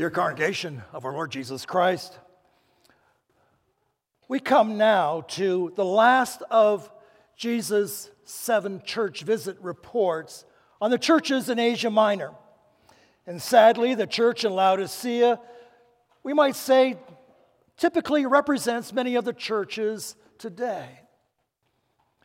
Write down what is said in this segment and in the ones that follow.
Dear congregation of our Lord Jesus Christ, we come now to the last of Jesus' seven church visit reports on the churches in Asia Minor. And sadly, the church in Laodicea, we might say, typically represents many of the churches today.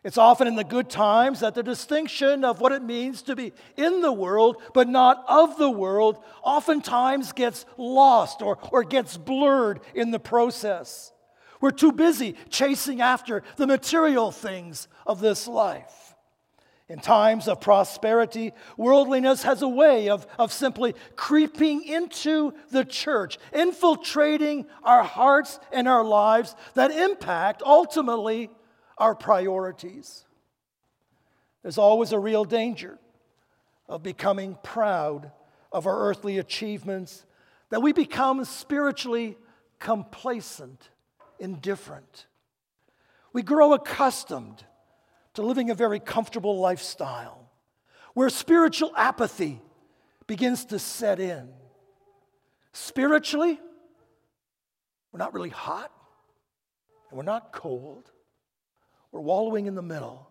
It's often in the good times that the distinction of what it means to be in the world but not of the world oftentimes gets lost or, or gets blurred in the process. We're too busy chasing after the material things of this life. In times of prosperity, worldliness has a way of, of simply creeping into the church, infiltrating our hearts and our lives that impact ultimately our priorities. There's always a real danger of becoming proud of our earthly achievements, that we become spiritually complacent, indifferent. We grow accustomed to living a very comfortable lifestyle where spiritual apathy begins to set in. Spiritually, we're not really hot and we're not cold. We're wallowing in the middle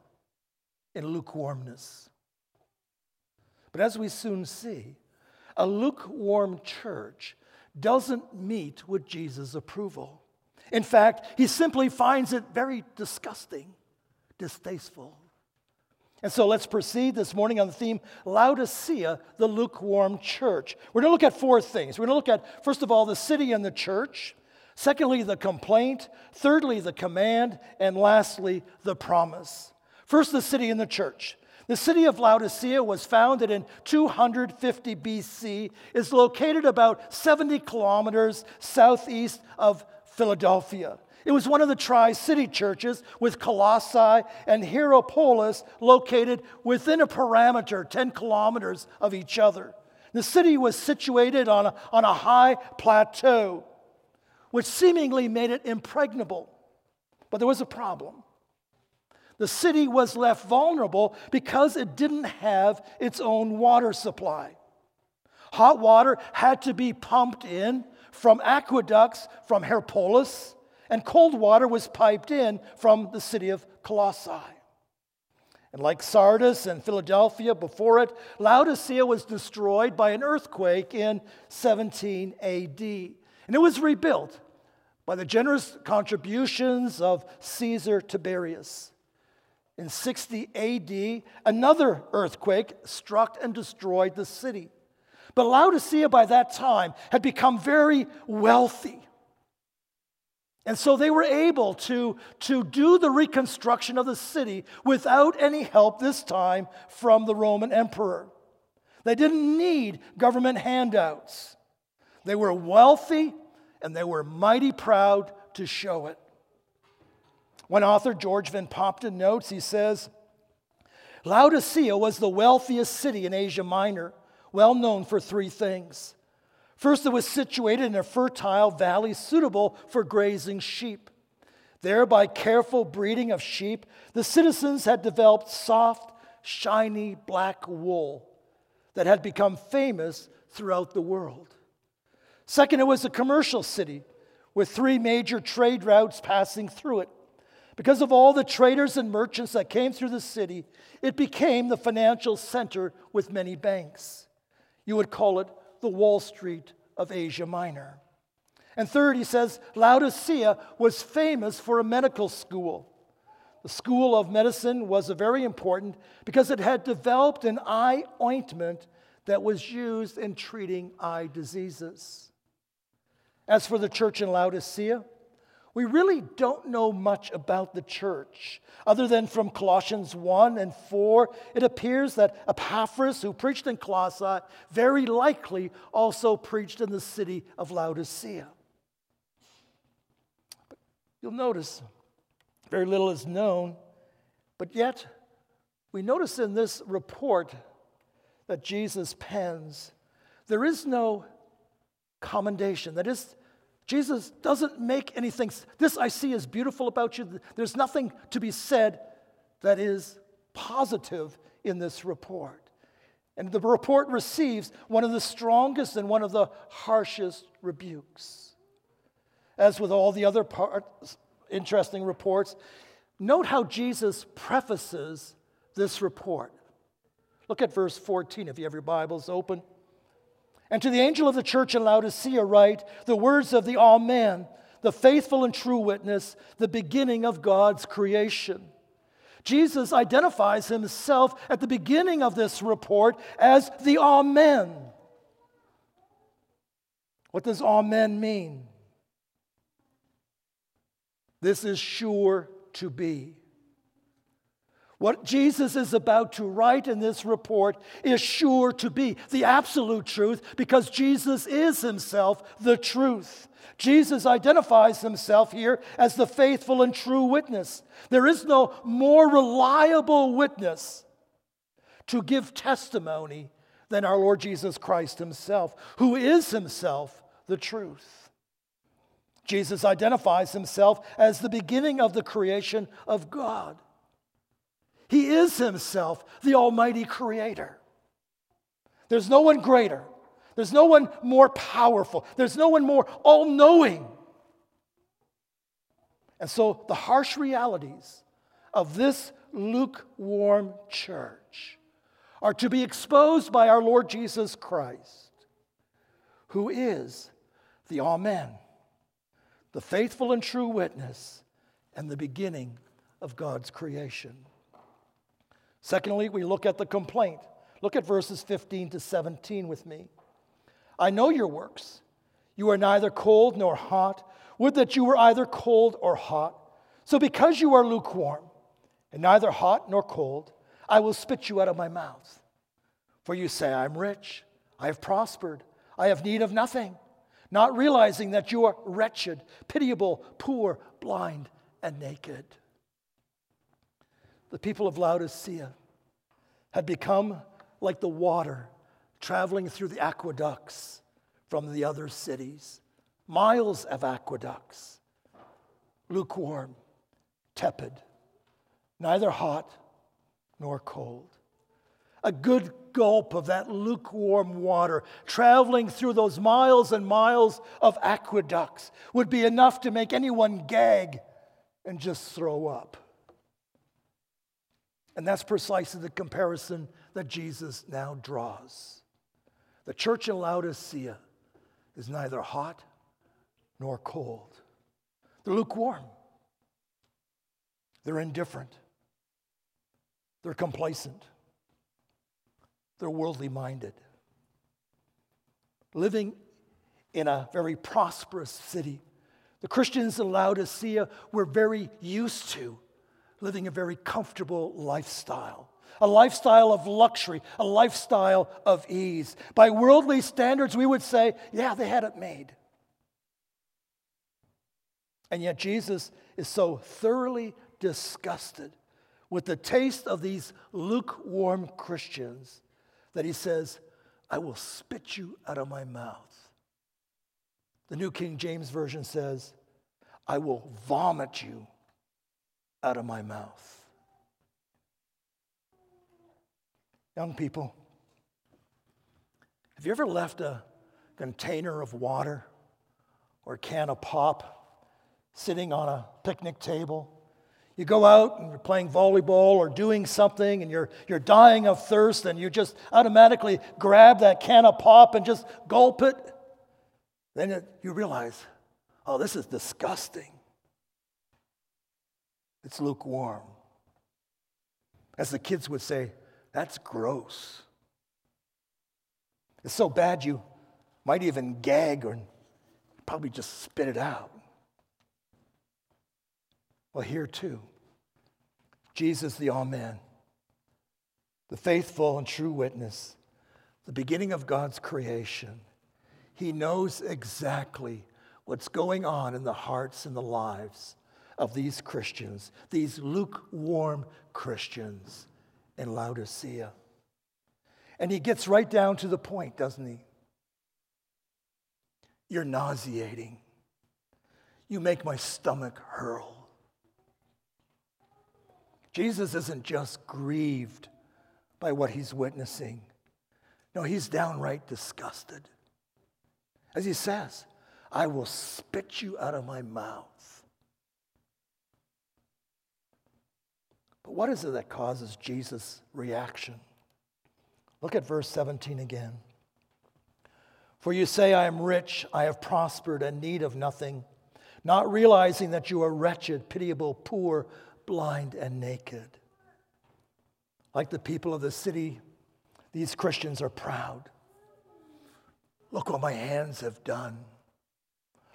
in lukewarmness. But as we soon see, a lukewarm church doesn't meet with Jesus' approval. In fact, he simply finds it very disgusting, distasteful. And so let's proceed this morning on the theme Laodicea, the lukewarm church. We're going to look at four things. We're going to look at, first of all, the city and the church. Secondly, the complaint. Thirdly, the command. And lastly, the promise. First, the city and the church. The city of Laodicea was founded in 250 BC, is located about 70 kilometers southeast of Philadelphia. It was one of the tri city churches with Colossae and Hierapolis located within a parameter 10 kilometers of each other. The city was situated on a, on a high plateau which seemingly made it impregnable. But there was a problem. The city was left vulnerable because it didn't have its own water supply. Hot water had to be pumped in from aqueducts from Hierapolis, and cold water was piped in from the city of Colossae. And like Sardis and Philadelphia before it, Laodicea was destroyed by an earthquake in 17 AD. And it was rebuilt by the generous contributions of Caesar Tiberius. In 60 AD, another earthquake struck and destroyed the city. But Laodicea by that time had become very wealthy. And so they were able to, to do the reconstruction of the city without any help this time from the Roman emperor. They didn't need government handouts. They were wealthy and they were mighty proud to show it. One author, George Van Popta, notes, he says, Laodicea was the wealthiest city in Asia Minor, well known for three things. First, it was situated in a fertile valley suitable for grazing sheep. There, by careful breeding of sheep, the citizens had developed soft, shiny black wool that had become famous throughout the world. Second, it was a commercial city with three major trade routes passing through it. Because of all the traders and merchants that came through the city, it became the financial center with many banks. You would call it the Wall Street of Asia Minor. And third, he says, Laodicea was famous for a medical school. The school of medicine was very important because it had developed an eye ointment that was used in treating eye diseases. As for the church in Laodicea, we really don't know much about the church. Other than from Colossians 1 and 4, it appears that Epaphras, who preached in Colossae, very likely also preached in the city of Laodicea. But you'll notice very little is known, but yet we notice in this report that Jesus pens, there is no commendation. That is, Jesus doesn't make anything, this I see is beautiful about you. There's nothing to be said that is positive in this report. And the report receives one of the strongest and one of the harshest rebukes. As with all the other parts, interesting reports, note how Jesus prefaces this report. Look at verse 14 if you have your Bibles open. And to the angel of the church in Laodicea, write the words of the Amen, the faithful and true witness, the beginning of God's creation. Jesus identifies himself at the beginning of this report as the Amen. What does Amen mean? This is sure to be. What Jesus is about to write in this report is sure to be the absolute truth because Jesus is himself the truth. Jesus identifies himself here as the faithful and true witness. There is no more reliable witness to give testimony than our Lord Jesus Christ himself, who is himself the truth. Jesus identifies himself as the beginning of the creation of God. He is himself the Almighty Creator. There's no one greater, there's no one more powerful, there's no one more all knowing. And so the harsh realities of this lukewarm church are to be exposed by our Lord Jesus Christ, who is the Amen, the faithful and true witness, and the beginning of God's creation. Secondly, we look at the complaint. Look at verses 15 to 17 with me. I know your works. You are neither cold nor hot. Would that you were either cold or hot. So, because you are lukewarm and neither hot nor cold, I will spit you out of my mouth. For you say, I am rich, I have prospered, I have need of nothing, not realizing that you are wretched, pitiable, poor, blind, and naked the people of Laodicea had become like the water traveling through the aqueducts from the other cities. Miles of aqueducts, lukewarm, tepid, neither hot nor cold. A good gulp of that lukewarm water traveling through those miles and miles of aqueducts would be enough to make anyone gag and just throw up. And that's precisely the comparison that Jesus now draws. The church in Laodicea is neither hot nor cold, they're lukewarm, they're indifferent, they're complacent, they're worldly minded. Living in a very prosperous city, the Christians in Laodicea were very used to living a very comfortable lifestyle, a lifestyle of luxury, a lifestyle of ease. By worldly standards, we would say, yeah, they had it made. And yet, Jesus is so thoroughly disgusted with the taste of these lukewarm Christians that he says, I will spit you out of my mouth. The New King James Version says, I will vomit you out of my mouth. Young people, have you ever left a container of water or a can of pop sitting on a picnic table? You go out and you're playing volleyball or doing something and you're, you're dying of thirst and you just automatically grab that can of pop and just gulp it. Then you realize, oh, this is disgusting. It's lukewarm. As the kids would say, that's gross. It's so bad you might even gag or probably just spit it out. Well, here too, Jesus, the Amen, the faithful and true witness, the beginning of God's creation, he knows exactly what's going on in the hearts and the lives of these Christians, these lukewarm Christians in Laodicea. And he gets right down to the point, doesn't he? You're nauseating. You make my stomach hurl. Jesus isn't just grieved by what he's witnessing, No, he's downright disgusted. As he says, I will spit you out of my mouth. But what is it that causes Jesus' reaction? Look at verse 17 again. For you say, I am rich, I have prospered, and need of nothing, not realizing that you are wretched, pitiable, poor, blind, and naked. Like the people of the city, these Christians are proud. Look what my hands have done.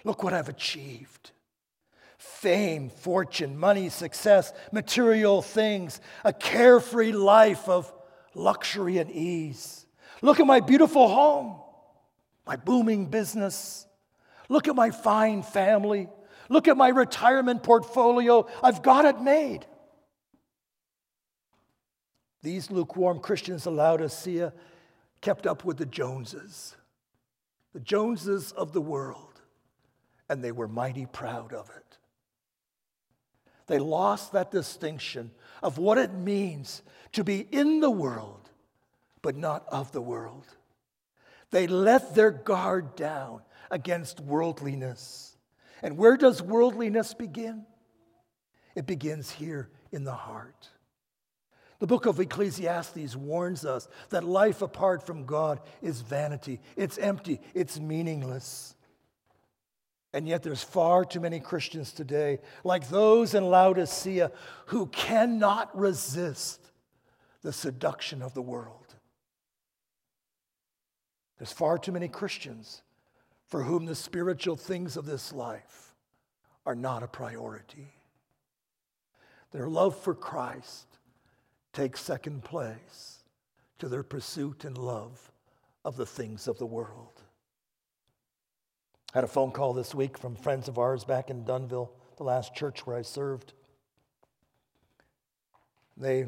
Look what I've achieved fame, fortune, money, success, material things, a carefree life of luxury and ease. Look at my beautiful home, my booming business. Look at my fine family. Look at my retirement portfolio. I've got it made. These lukewarm Christians of Laodicea kept up with the Joneses, the Joneses of the world, and they were mighty proud of it. They lost that distinction of what it means to be in the world, but not of the world. They let their guard down against worldliness. And where does worldliness begin? It begins here in the heart. The book of Ecclesiastes warns us that life apart from God is vanity, it's empty, it's meaningless. And yet, there's far too many Christians today, like those in Laodicea, who cannot resist the seduction of the world. There's far too many Christians for whom the spiritual things of this life are not a priority. Their love for Christ takes second place to their pursuit and love of the things of the world. Had a phone call this week from friends of ours back in Dunnville, the last church where I served. They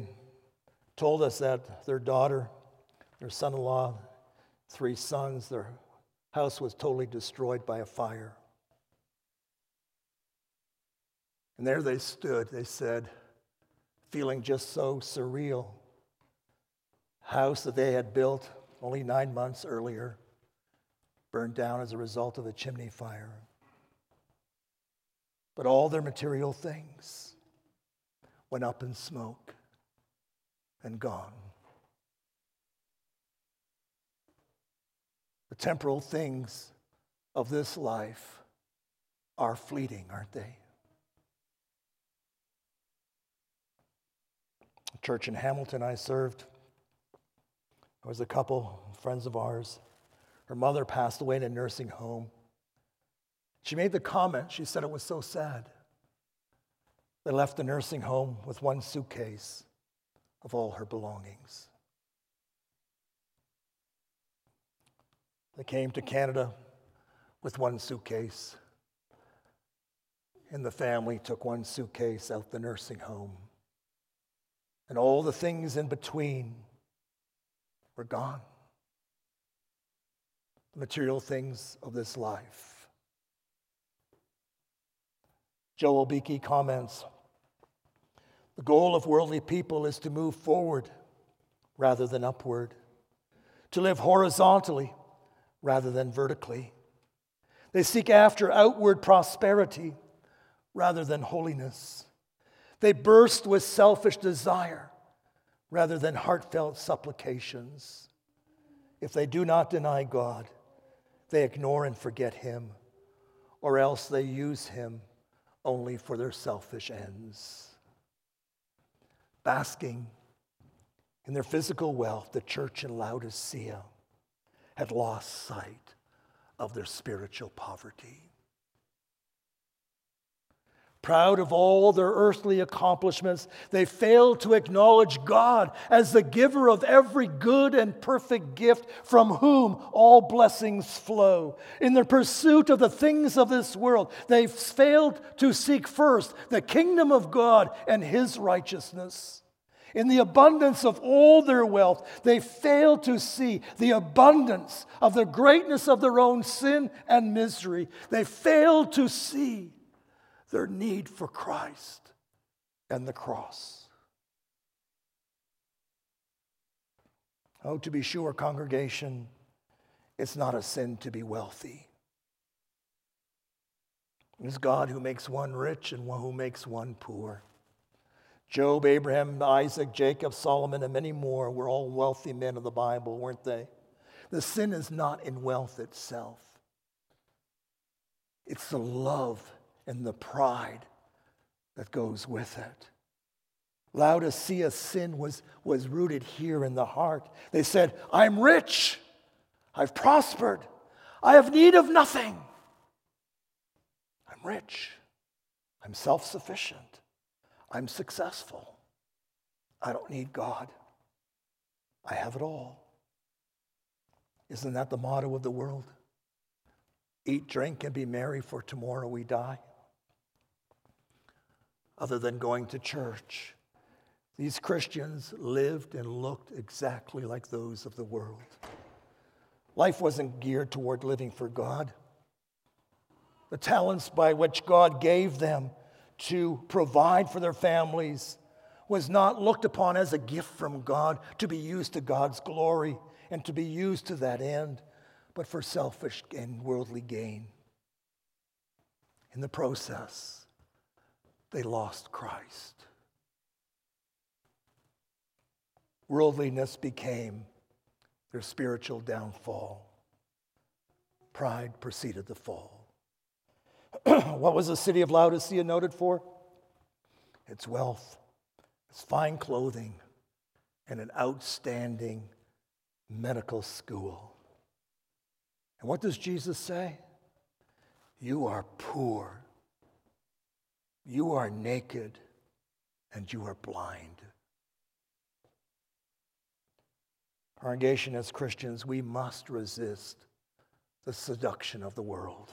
told us that their daughter, their son in law, three sons, their house was totally destroyed by a fire. And there they stood, they said, feeling just so surreal. House that they had built only nine months earlier burned down as a result of a chimney fire. But all their material things went up in smoke and gone. The temporal things of this life are fleeting, aren't they? A church in Hamilton I served, there was a couple, friends of ours. Her mother passed away in a nursing home. She made the comment, she said it was so sad. They left the nursing home with one suitcase of all her belongings. They came to Canada with one suitcase, and the family took one suitcase out the nursing home. And all the things in between were gone material things of this life. Joel Beeke comments The goal of worldly people is to move forward rather than upward, to live horizontally rather than vertically. They seek after outward prosperity rather than holiness. They burst with selfish desire rather than heartfelt supplications. If they do not deny God, they ignore and forget him, or else they use him only for their selfish ends. Basking in their physical wealth, the church in Laodicea had lost sight of their spiritual poverty proud of all their earthly accomplishments, they fail to acknowledge God as the giver of every good and perfect gift from whom all blessings flow. In their pursuit of the things of this world, they failed to seek first the kingdom of God and his righteousness. In the abundance of all their wealth, they fail to see the abundance of the greatness of their own sin and misery. They fail to see their need for Christ and the cross. Oh, to be sure, congregation, it's not a sin to be wealthy. It's God who makes one rich and who makes one poor. Job, Abraham, Isaac, Jacob, Solomon, and many more were all wealthy men of the Bible, weren't they? The sin is not in wealth itself, it's the love and the pride that goes with it. Laodicea's sin was, was rooted here in the heart. They said, I'm rich, I've prospered, I have need of nothing. I'm rich, I'm self sufficient, I'm successful, I don't need God, I have it all. Isn't that the motto of the world? Eat, drink, and be merry, for tomorrow we die. Other than going to church, these Christians lived and looked exactly like those of the world. Life wasn't geared toward living for God. The talents by which God gave them to provide for their families was not looked upon as a gift from God to be used to God's glory and to be used to that end, but for selfish and worldly gain. In the process, they lost Christ. Worldliness became their spiritual downfall. Pride preceded the fall. what was the city of Laodicea noted for? Its wealth, its fine clothing, and an outstanding medical school. And what does Jesus say? You are poor, you are naked, and you are blind. Congregation, as Christians, we must resist the seduction of the world.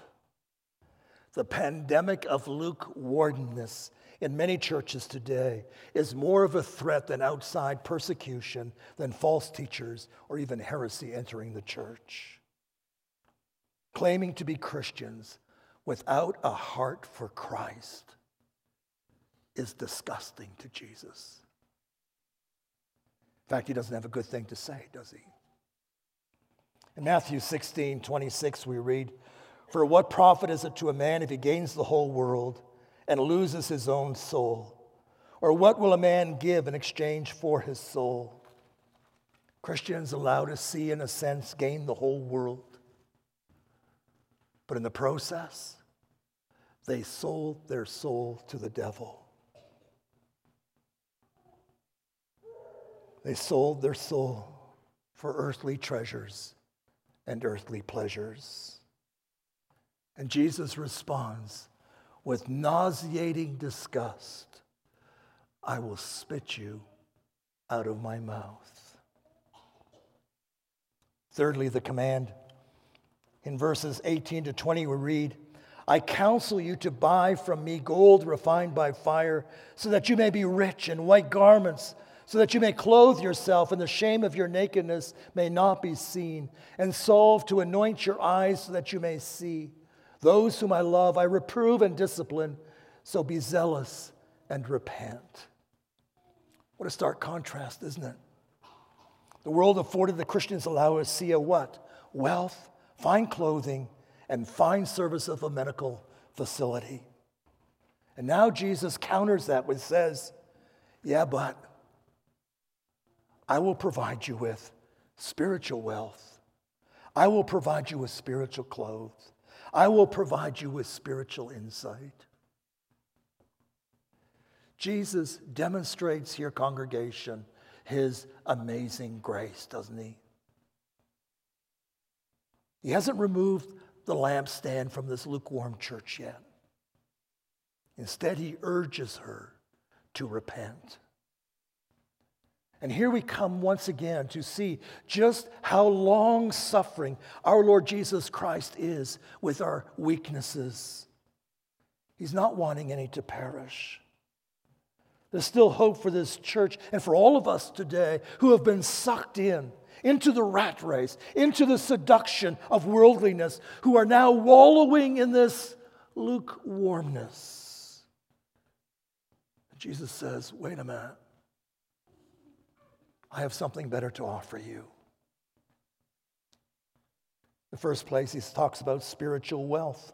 The pandemic of lukewarmness in many churches today is more of a threat than outside persecution, than false teachers, or even heresy entering the church. Claiming to be Christians without a heart for Christ is disgusting to Jesus. In fact, he doesn't have a good thing to say, does he? In Matthew 16, 26, we read, For what profit is it to a man if he gains the whole world and loses his own soul? Or what will a man give in exchange for his soul? Christians Laodicea, in a sense, gain the whole world. But in the process, they sold their soul to the devil. They sold their soul for earthly treasures and earthly pleasures. And Jesus responds with nauseating disgust I will spit you out of my mouth. Thirdly, the command. In verses 18 to 20, we read, I counsel you to buy from me gold refined by fire, so that you may be rich, and white garments so that you may clothe yourself and the shame of your nakedness may not be seen, and salve to anoint your eyes so that you may see. Those whom I love, I reprove and discipline, so be zealous and repent. What a stark contrast, isn't it? The world afforded the Christians Laodicea what? Wealth, fine clothing, and fine service of a medical facility. And now Jesus counters that with says, Yeah, but I will provide you with spiritual wealth. I will provide you with spiritual clothes. I will provide you with spiritual insight. Jesus demonstrates here, congregation, his amazing grace, doesn't he? He hasn't removed the lampstand from this lukewarm church yet. Instead, he urges her to repent. And here we come once again to see just how long suffering our Lord Jesus Christ is with our weaknesses. He's not wanting any to perish. There's still hope for this church and for all of us today who have been sucked in into the rat race, into the seduction of worldliness, who are now wallowing in this lukewarmness. Jesus says, wait a minute. I have something better to offer you. the first place, he talks about spiritual wealth.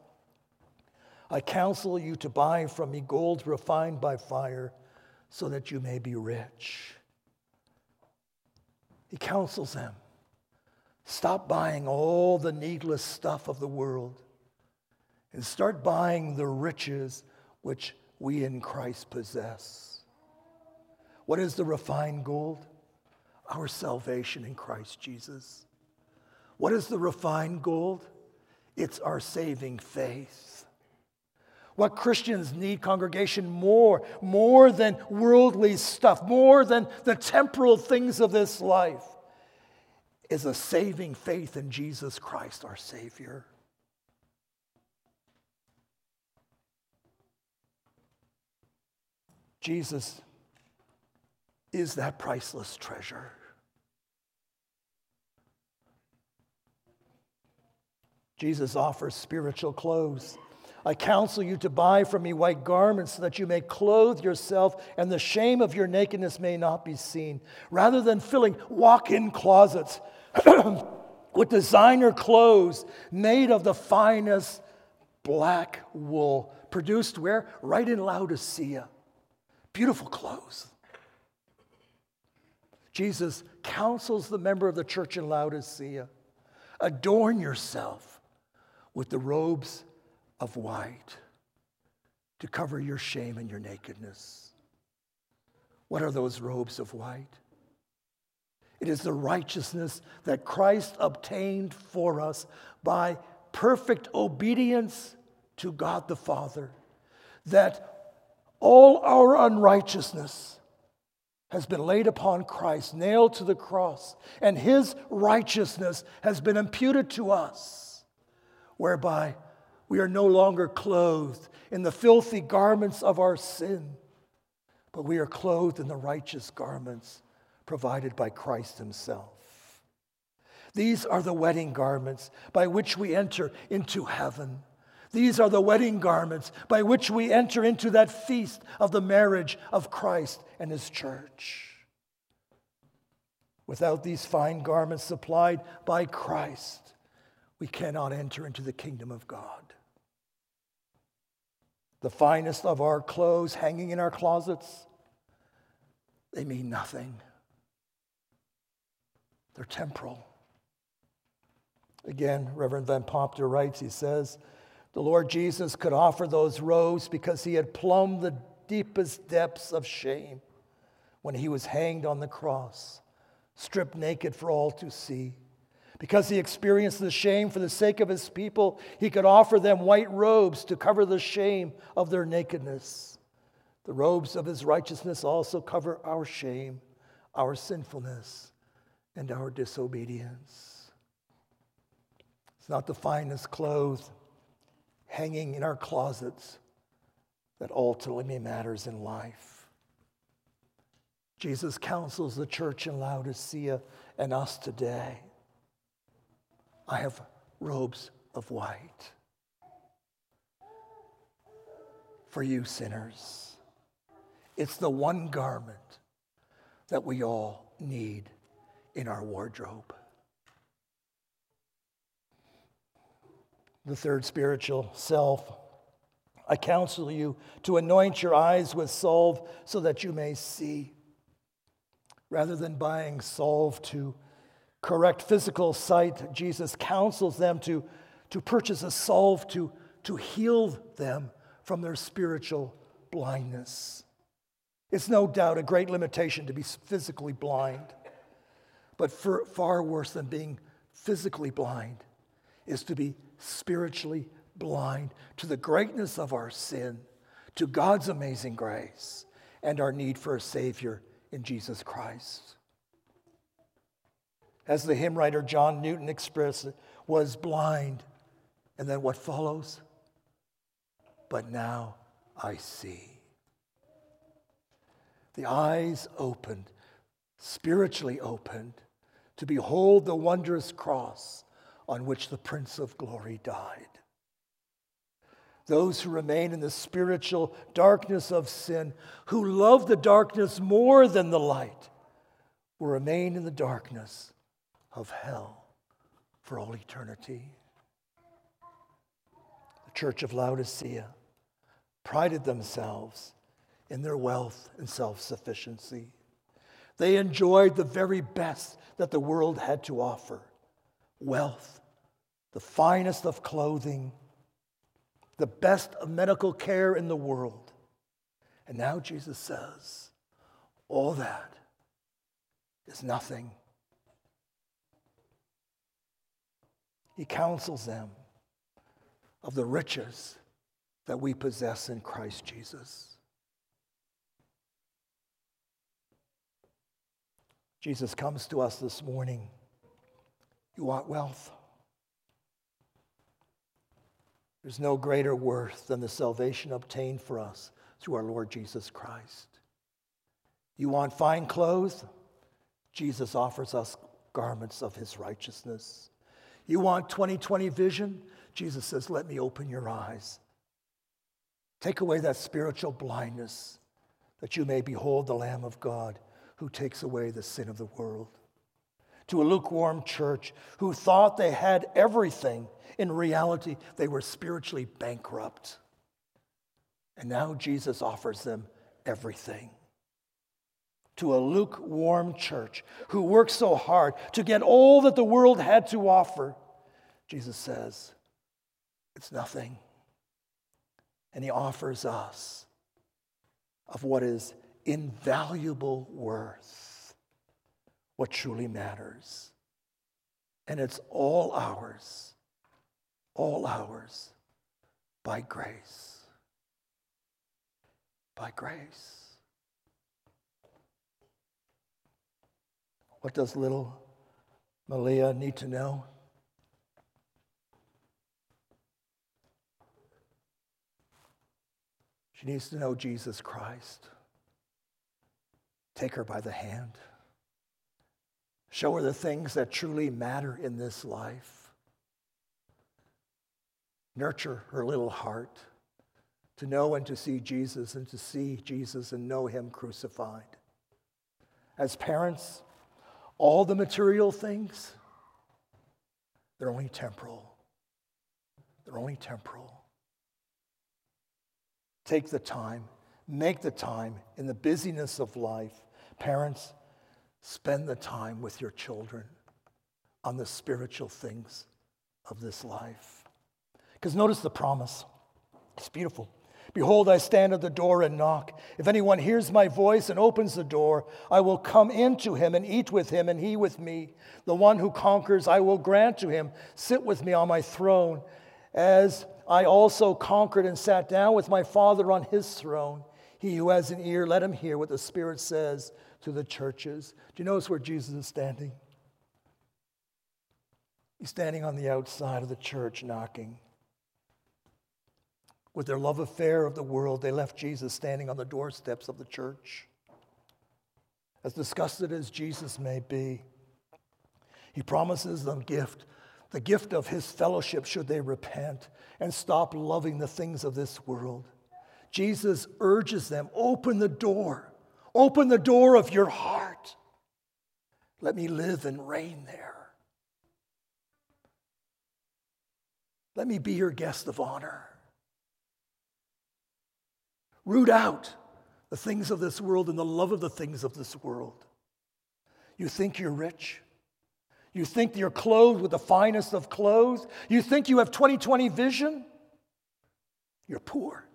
I counsel you to buy from me gold refined by fire so that you may be rich. He counsels them stop buying all the needless stuff of the world and start buying the riches which we in Christ possess. What is the refined gold? Our salvation in Christ Jesus. What is the refined gold? It's our saving faith. What Christians need, congregation, more, more than worldly stuff, more than the temporal things of this life, is a saving faith in Jesus Christ, our Savior. Jesus is that priceless treasure. Jesus offers spiritual clothes. I counsel you to buy from me white garments so that you may clothe yourself and the shame of your nakedness may not be seen. Rather than filling walk in closets with designer clothes made of the finest black wool, produced where? Right in Laodicea. Beautiful clothes. Jesus counsels the member of the church in Laodicea adorn yourself with the robes of white to cover your shame and your nakedness. What are those robes of white? It is the righteousness that Christ obtained for us by perfect obedience to God the Father, that all our unrighteousness has been laid upon Christ, nailed to the cross, and his righteousness has been imputed to us whereby we are no longer clothed in the filthy garments of our sin, but we are clothed in the righteous garments provided by Christ Himself. These are the wedding garments by which we enter into heaven. These are the wedding garments by which we enter into that feast of the marriage of Christ and His church. Without these fine garments supplied by Christ, we cannot enter into the kingdom of God. The finest of our clothes hanging in our closets, they mean nothing. They're temporal. Again, Reverend Van Popta writes, he says, the Lord Jesus could offer those robes because he had plumbed the deepest depths of shame when he was hanged on the cross, stripped naked for all to see. Because he experienced the shame for the sake of his people, he could offer them white robes to cover the shame of their nakedness. The robes of his righteousness also cover our shame, our sinfulness, and our disobedience. It's not the finest clothes hanging in our closets that ultimately matters in life. Jesus counsels the church in Laodicea and us today. I have robes of white. For you sinners, it's the one garment that we all need in our wardrobe. The third spiritual self. I counsel you to anoint your eyes with salve so that you may see. Rather than buying salve to correct physical sight, Jesus counsels them to, to purchase a salve to, to heal them from their spiritual blindness. It's no doubt a great limitation to be physically blind, but for, far worse than being physically blind is to be spiritually blind to the greatness of our sin, to God's amazing grace, and our need for a Savior in Jesus Christ as the hymn writer John Newton expressed was blind. And then what follows? But now I see. The eyes opened, spiritually opened, to behold the wondrous cross on which the Prince of Glory died. Those who remain in the spiritual darkness of sin, who love the darkness more than the light, will remain in the darkness of hell for all eternity. The church of Laodicea prided themselves in their wealth and self sufficiency. They enjoyed the very best that the world had to offer wealth, the finest of clothing, the best of medical care in the world. And now Jesus says, all that is nothing. He counsels them of the riches that we possess in Christ Jesus. Jesus comes to us this morning. You want wealth? There's no greater worth than the salvation obtained for us through our Lord Jesus Christ. You want fine clothes? Jesus offers us garments of his righteousness. You want 2020 vision? Jesus says, Let me open your eyes. Take away that spiritual blindness that you may behold the Lamb of God who takes away the sin of the world. To a lukewarm church who thought they had everything, in reality, they were spiritually bankrupt. And now Jesus offers them everything to a lukewarm church who worked so hard to get all that the world had to offer, Jesus says, it's nothing. And he offers us of what is invaluable worth, what truly matters. And it's all ours, all ours by grace. By grace. What does little Malia need to know? She needs to know Jesus Christ. Take her by the hand. Show her the things that truly matter in this life. Nurture her little heart to know and to see Jesus and to see Jesus and know Him crucified. As parents, all the material things, they're only temporal. They're only temporal. Take the time, make the time in the busyness of life. Parents, spend the time with your children on the spiritual things of this life. Because notice the promise. It's beautiful. Behold, I stand at the door and knock. If anyone hears my voice and opens the door, I will come into him and eat with him, and he with me. The one who conquers, I will grant to him, sit with me on my throne, as I also conquered and sat down with my Father on his throne. He who has an ear, let him hear what the Spirit says to the churches. Do you notice where Jesus is standing? He's standing on the outside of the church knocking. With their love affair of the world, they left Jesus standing on the doorsteps of the church. As disgusted as Jesus may be, he promises them gift, the gift of his fellowship should they repent and stop loving the things of this world. Jesus urges them, open the door. Open the door of your heart. Let me live and reign there. Let me be your guest of honor. Root out the things of this world and the love of the things of this world. You think you're rich? You think you're clothed with the finest of clothes? You think you have 2020 vision? You're poor.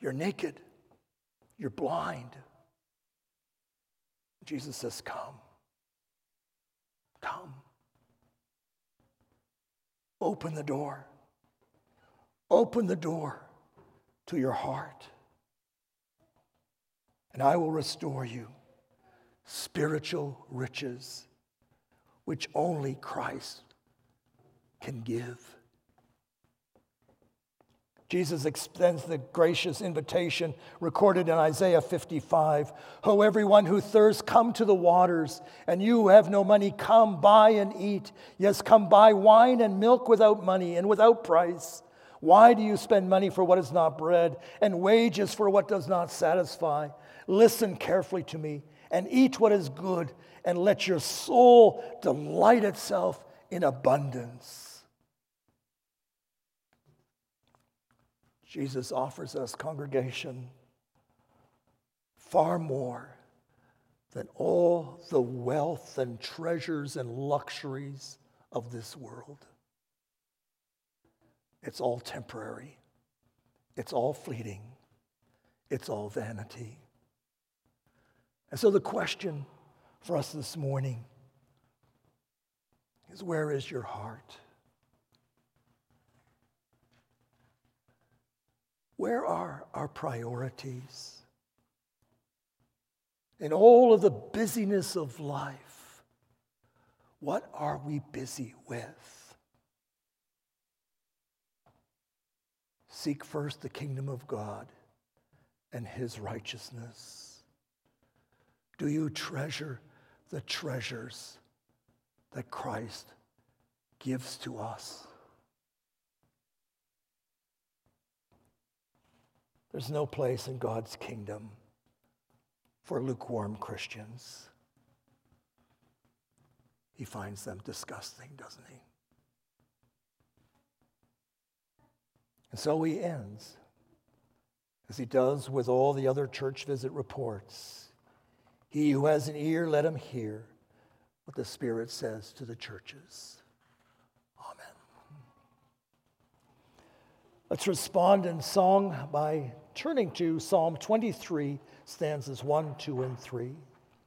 You're naked. You're blind. Jesus says, Come. Come. Open the door. Open the door to your heart and I will restore you spiritual riches, which only Christ can give. Jesus extends the gracious invitation recorded in Isaiah 55 Ho, everyone who thirsts, come to the waters, and you who have no money, come buy and eat. Yes, come buy wine and milk without money and without price. Why do you spend money for what is not bread, and wages for what does not satisfy? Listen carefully to me and eat what is good, and let your soul delight itself in abundance. Jesus offers us, congregation, far more than all the wealth and treasures and luxuries of this world. It's all temporary, it's all fleeting, it's all vanity. And so the question for us this morning is where is your heart? Where are our priorities? In all of the busyness of life, what are we busy with? Seek first the kingdom of God and his righteousness. Do you treasure the treasures that Christ gives to us? There's no place in God's kingdom for lukewarm Christians. He finds them disgusting, doesn't he? And so he ends, as he does with all the other church visit reports. He who has an ear, let him hear what the Spirit says to the churches. Let's respond in song by turning to Psalm 23, stanzas 1, 2, and 3.